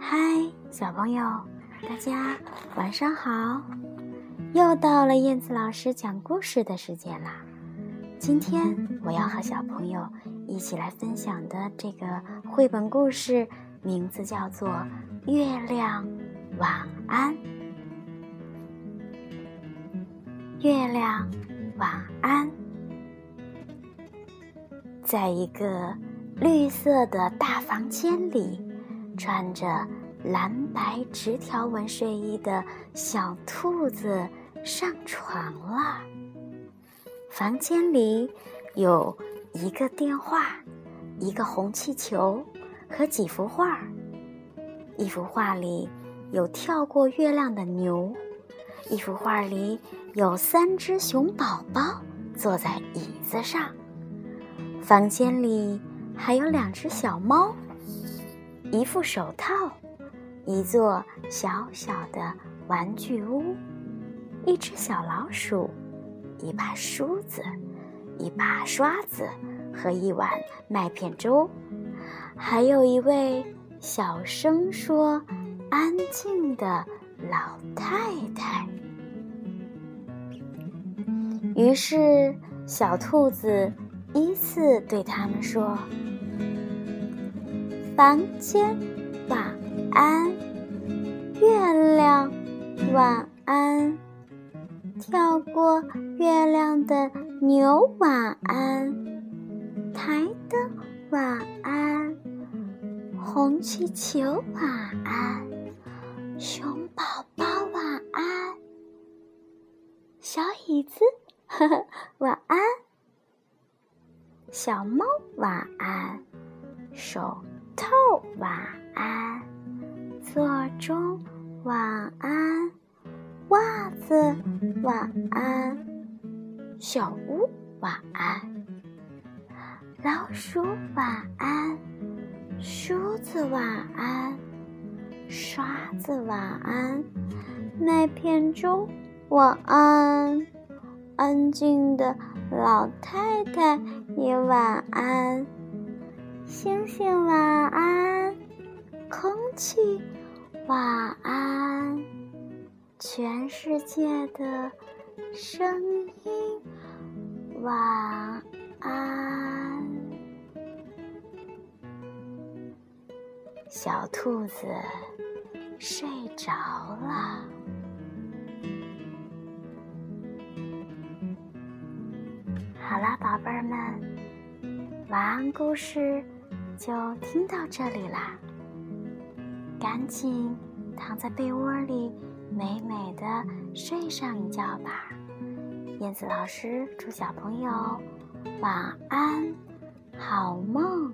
嗨，小朋友，大家晚上好！又到了燕子老师讲故事的时间啦。今天我要和小朋友一起来分享的这个绘本故事，名字叫做《月亮晚安》。月亮晚安，在一个绿色的大房间里，穿着蓝白直条纹睡衣的小兔子上床了。房间里有一个电话，一个红气球和几幅画。一幅画里有跳过月亮的牛，一幅画里有三只熊宝宝坐在椅子上。房间里还有两只小猫，一副手套，一座小小的玩具屋，一只小老鼠。一把梳子，一把刷子和一碗麦片粥，还有一位小声说“安静”的老太太。于是，小兔子依次对他们说：“房间晚安，月亮晚安。”跳过月亮的牛晚安，台灯晚安，红气球晚安，熊宝宝晚安，小椅子呵呵晚安，小猫晚安，手晚安，座钟晚安。袜子晚安，小屋晚安，老鼠晚安，梳子晚安，刷子晚安，麦片粥晚安，安静的老太太也晚安，星星晚安，空气晚安。全世界的声音，晚安。小兔子睡着了。好啦，宝贝儿们，晚安故事就听到这里啦。赶紧躺在被窝里。美美的睡上一觉吧，燕子老师祝小朋友晚安，好梦。